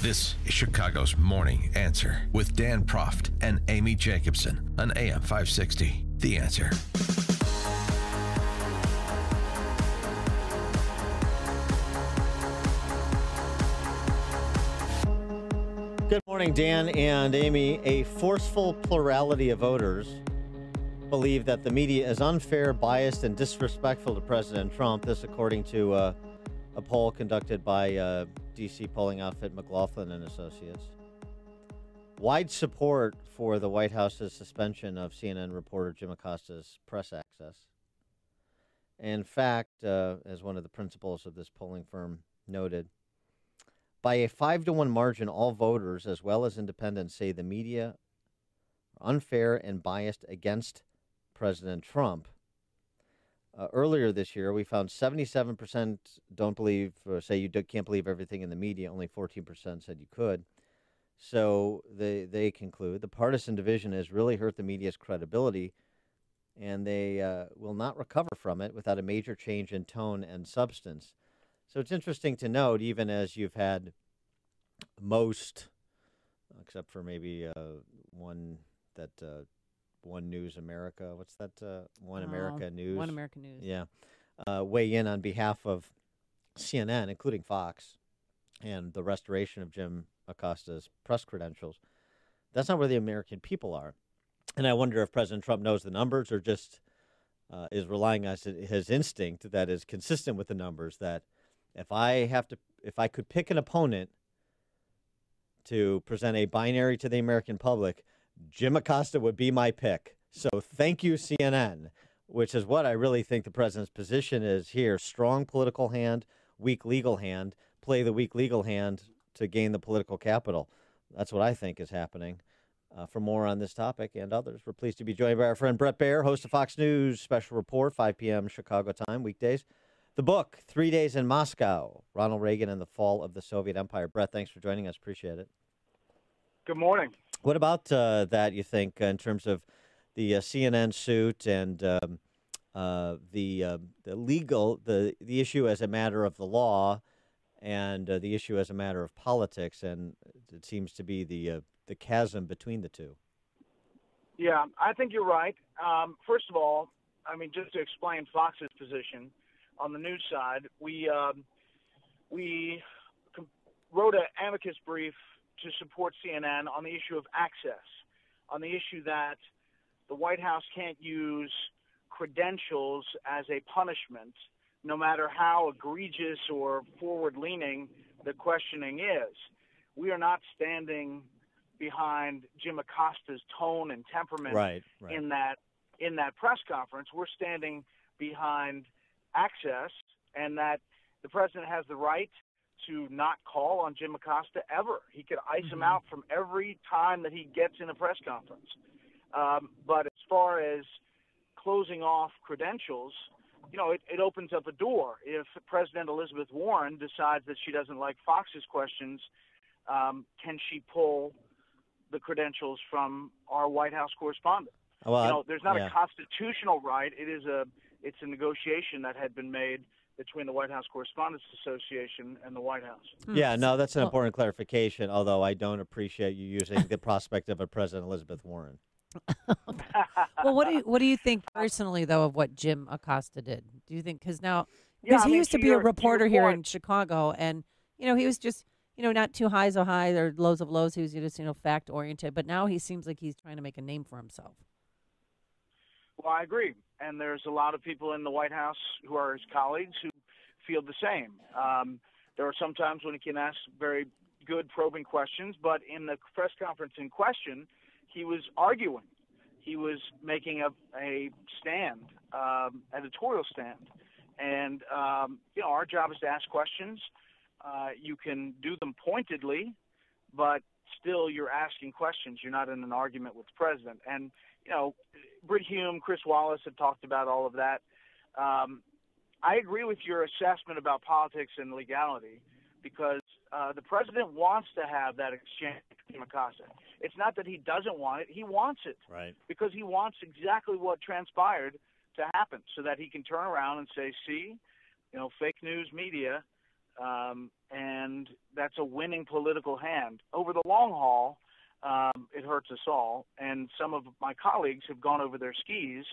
This is Chicago's Morning Answer with Dan Proft and Amy Jacobson on AM 560. The Answer. Good morning, Dan and Amy. A forceful plurality of voters believe that the media is unfair, biased, and disrespectful to President Trump. This, according to uh, a poll conducted by uh, DC polling outfit McLaughlin and Associates. Wide support for the White House's suspension of CNN reporter Jim Acosta's press access. In fact, uh, as one of the principals of this polling firm noted, by a five to one margin, all voters, as well as independents, say the media are unfair and biased against President Trump. Uh, earlier this year, we found 77% don't believe, or say you do, can't believe everything in the media. Only 14% said you could. So they, they conclude the partisan division has really hurt the media's credibility, and they uh, will not recover from it without a major change in tone and substance. So it's interesting to note, even as you've had most, except for maybe uh, one that uh, One News America, what's that? Uh, One America News. One American News. Yeah, uh, weigh in on behalf of CNN, including Fox, and the restoration of Jim Acosta's press credentials. That's not where the American people are, and I wonder if President Trump knows the numbers or just uh, is relying on his instinct that is consistent with the numbers that if I have to, if I could pick an opponent to present a binary to the American public, Jim Acosta would be my pick. So thank you, CNN, which is what I really think the president's position is here. Strong political hand, weak legal hand. Play the weak legal hand to gain the political capital. That's what I think is happening. Uh, for more on this topic and others, we're pleased to be joined by our friend Bret Baier, host of Fox News Special Report, 5 p.m. Chicago time, weekdays. The book, Three Days in Moscow Ronald Reagan and the Fall of the Soviet Empire. Bret, thanks for joining us. Appreciate it. Good morning. What about uh, that, you think, uh, in terms of the uh, CNN suit and um, uh, the, uh, the legal, the, the issue as a matter of the law and the issue as a matter of politics? And it seems to be the, the chasm between the two. Yeah, I think you're right. Um, first of all, I mean, just to explain Fox's position, on the news side, we um, we wrote an amicus brief to support CNN on the issue of access, on the issue that the White House can't use credentials as a punishment, no matter how egregious or forward-leaning the questioning is. We are not standing behind Jim Acosta's tone and temperament right, right. in that in that press conference. We're standing behind access and that the president has the right to not call on Jim Acosta ever. He could ice mm-hmm. him out from every time that he gets in a press conference. Um, but as far as closing off credentials, you know, it, it opens up a door. If President Elizabeth Warren decides that she doesn't like Fox's questions, um, can she pull the credentials from our White House correspondent? Well, you know, there's not yeah. a constitutional right. It is a it's a negotiation that had been made between the White House Correspondents Association and the White House. Hmm. Yeah, no, that's an important clarification, although I don't appreciate you using the prospect of a President Elizabeth Warren. well, what do you what do you think personally though of what Jim Acosta did? Do you think because now because I he mean, used to to be your- a reporter here in Chicago, and you know he was just you know not too highs or highs or lows of lows. He was just you know fact oriented, but now he seems like he's trying to make a name for himself. Well, I agree, and there's a lot of people in the White House who are his colleagues who feel the same. Um, there are some times when he can ask very good probing questions, but in the press conference in question, he was arguing. He was making a, a stand, um, editorial stand. And, um, you know, our job is to ask questions. Uh, you can do them pointedly, but still you're asking questions. You're not in an argument with the president. And, you know, Brit Hume, Chris Wallace have talked about all of that. Um, I agree with your assessment about politics and legality because uh, the president wants to have that exchange with Acosta. It's not that he doesn't want it; he wants it Right. because he wants exactly what transpired to happen, so that he can turn around and say, "See, you know, fake news media um, and that's a winning political hand. Over the long haul, um, it hurts us all. And some of my colleagues have gone over their skis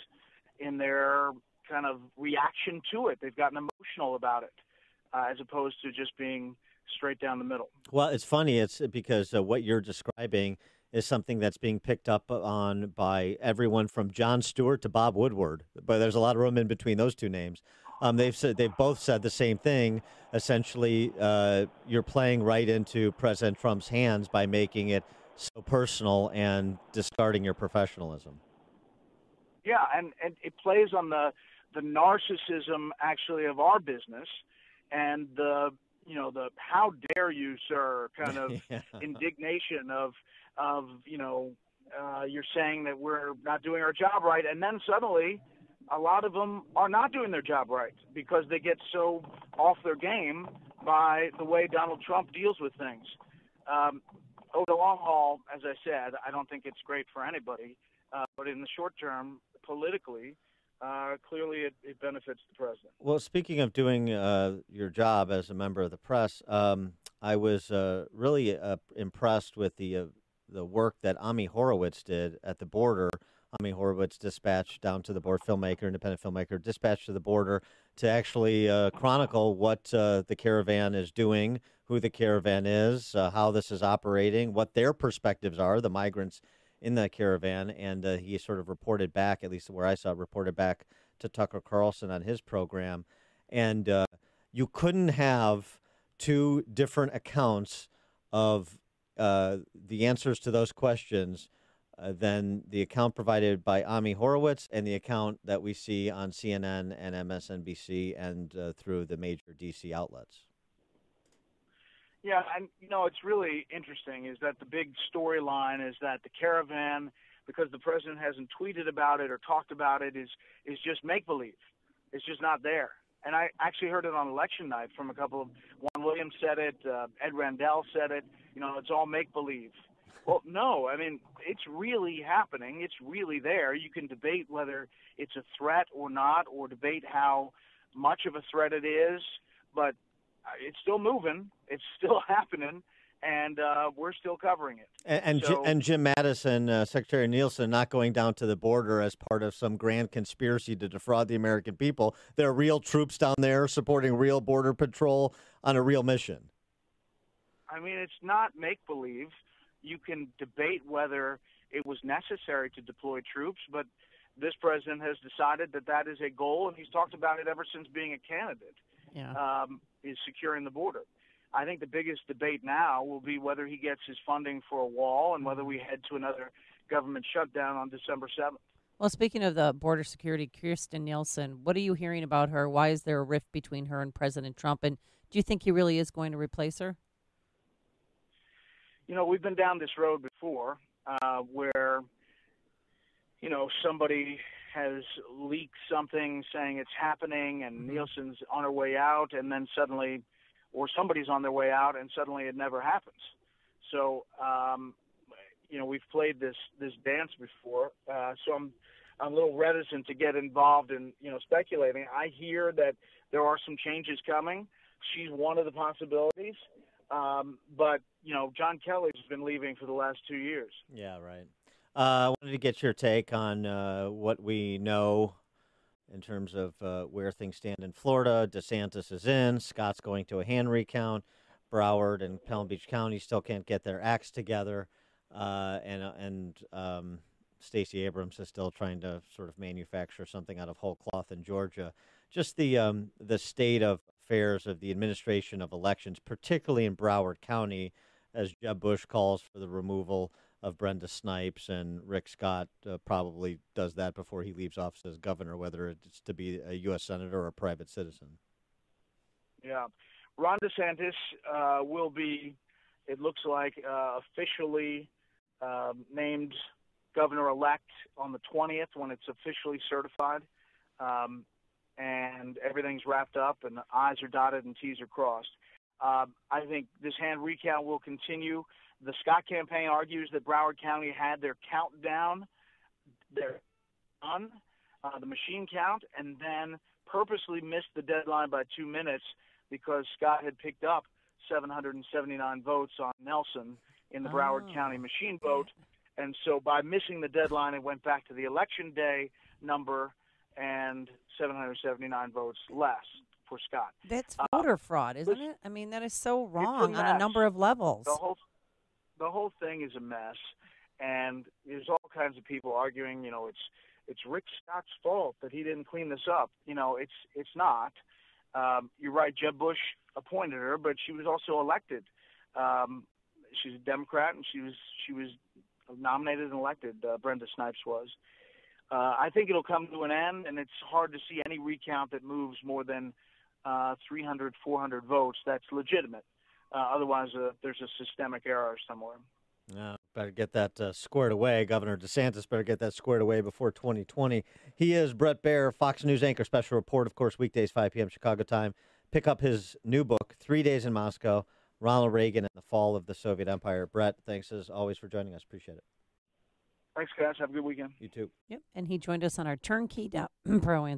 in their kind of reaction to it. They've gotten emotional about it, uh, as opposed to just being straight down the middle. Well, it's funny. It's because uh, what you're describing is something that's being picked up on by everyone from Jon Stewart to Bob Woodward. But there's a lot of room in between those two names. Um, they've said they've both said the same thing. Essentially, uh, you're playing right into President Trump's hands by making it so personal and discarding your professionalism. Yeah, and, and it plays on the the narcissism actually of our business and the you know the how dare you sir kind of yeah. indignation of of you know uh, you're saying that we're not doing our job right and then suddenly a lot of them are not doing their job right because they get so off their game by the way Donald Trump deals with things. Um, over the long haul, as I said, I don't think it's great for anybody. Uh, but in the short term, politically, uh, clearly it, it, benefits the president. Well, speaking of doing uh, your job as a member of the press, um, I was uh, really uh, impressed with the uh, the work that Ami Horowitz did at the border. Ami Horowitz dispatched down to the border, filmmaker, independent filmmaker, dispatched to the border to actually uh, chronicle what the caravan is doing, who the caravan is, how this is operating, what their perspectives are, the migrants in the caravan, and uh, he sort of reported back, at least where I saw, it, reported back to Tucker Carlson on his program, and uh, you couldn't have two different accounts of uh, the answers to those questions uh, than the account provided by Ami Horowitz and the account that we see on CNN and MSNBC and uh, through the major DC outlets. Yeah, and you know it's really interesting is that the big storyline is that the caravan, because the president hasn't tweeted about it or talked about it, is is just make believe. It's just not there. And I actually heard it on election night from a couple of Juan Williams said it, uh, Ed Rendell said it. You know, it's all make believe. Well, no, I mean it's really happening. It's really there. You can debate whether it's a threat or not, or debate how much of a threat it is, but it's still moving. It's still happening, and uh, we're still covering it. And and, so, Jim, and Jim Mattis, uh, Secretary Nielsen, not going down to the border as part of some grand conspiracy to defraud the American people. There are real troops down there supporting real border patrol on a real mission. I mean, it's not make believe. You can debate whether it was necessary to deploy troops, but this president has decided that that is a goal, and he's talked about it ever since being a candidate. Yeah. Um, is securing the border. I think the biggest debate now will be whether he gets his funding for a wall and whether we head to another government shutdown on December 7th. Well, speaking of the border security, Kirstjen Nielsen, what are you hearing about her? Why is there a rift between her and President Trump? And do you think he really is going to replace her? You know, we've been down this road before uh, where, you know, somebody has leaked something saying it's happening and mm-hmm. Nielsen's on her way out, and then suddenly, or somebody's on their way out, and suddenly it never happens. So, um, you know, we've played this this dance before, uh, so I'm I'm a little reticent to get involved in you know speculating. I hear that there are some changes coming. She's one of the possibilities, um, but you know, John Kelly's been leaving for the last two years. Yeah, right. Uh, I wanted to get your take on uh, what we know in terms of uh, where things stand in Florida. DeSantis is in. Scott's going to a hand recount. Broward and Palm Beach County still can't get their acts together, uh, and uh, and um, Stacey Abrams is still trying to sort of manufacture something out of whole cloth in Georgia. Just the um, the state of affairs of the administration of elections, particularly in Broward County, as Jeb Bush calls for the removal of Brenda Snipes, and Rick Scott uh, probably does that before he leaves office as governor, whether it's to be a U.S. senator or a private citizen. Yeah, Ron DeSantis uh, will be, it looks like, uh, officially um, named governor-elect on the 20th when it's officially certified, um, and everything's wrapped up and the I's are dotted and T's are crossed. Uh, I think this hand recount will continue. The Scott campaign argues that Broward County had their countdown, their done, uh, the machine count, and then purposely missed the deadline by two minutes because Scott had picked up 779 votes on Nelson in the Broward Oh. County machine vote. And so by missing the deadline, it went back to the election day number and 779 votes less for Scott. That's Uh, voter fraud, isn't it? I mean, that is so wrong on a number of levels. The whole the whole thing is a mess, and there's all kinds of people arguing. You know, it's it's Rick Scott's fault that he didn't clean this up. You know, it's it's not. Um, you're right. Jeb Bush appointed her, but she was also elected. Um, she's a Democrat, and she was she was nominated and elected. Uh, Brenda Snipes was. Uh, I think it'll come to an end, and it's hard to see any recount that moves more than uh, 300, 400 votes. That's legitimate. Uh, otherwise, uh, there's a systemic error somewhere. Yeah, better get that uh, squared away. Governor DeSantis better get that squared away before 2020. He is Bret Baier, Fox News anchor, special report, of course, weekdays 5 p.m. Chicago time. Pick up his new book, Three Days in Moscow: Ronald Reagan and the Fall of the Soviet Empire. Bret, thanks as always for joining us. Appreciate it. Thanks, guys. Have a good weekend. You too. Yep. And he joined us on our turnkey.pro answer.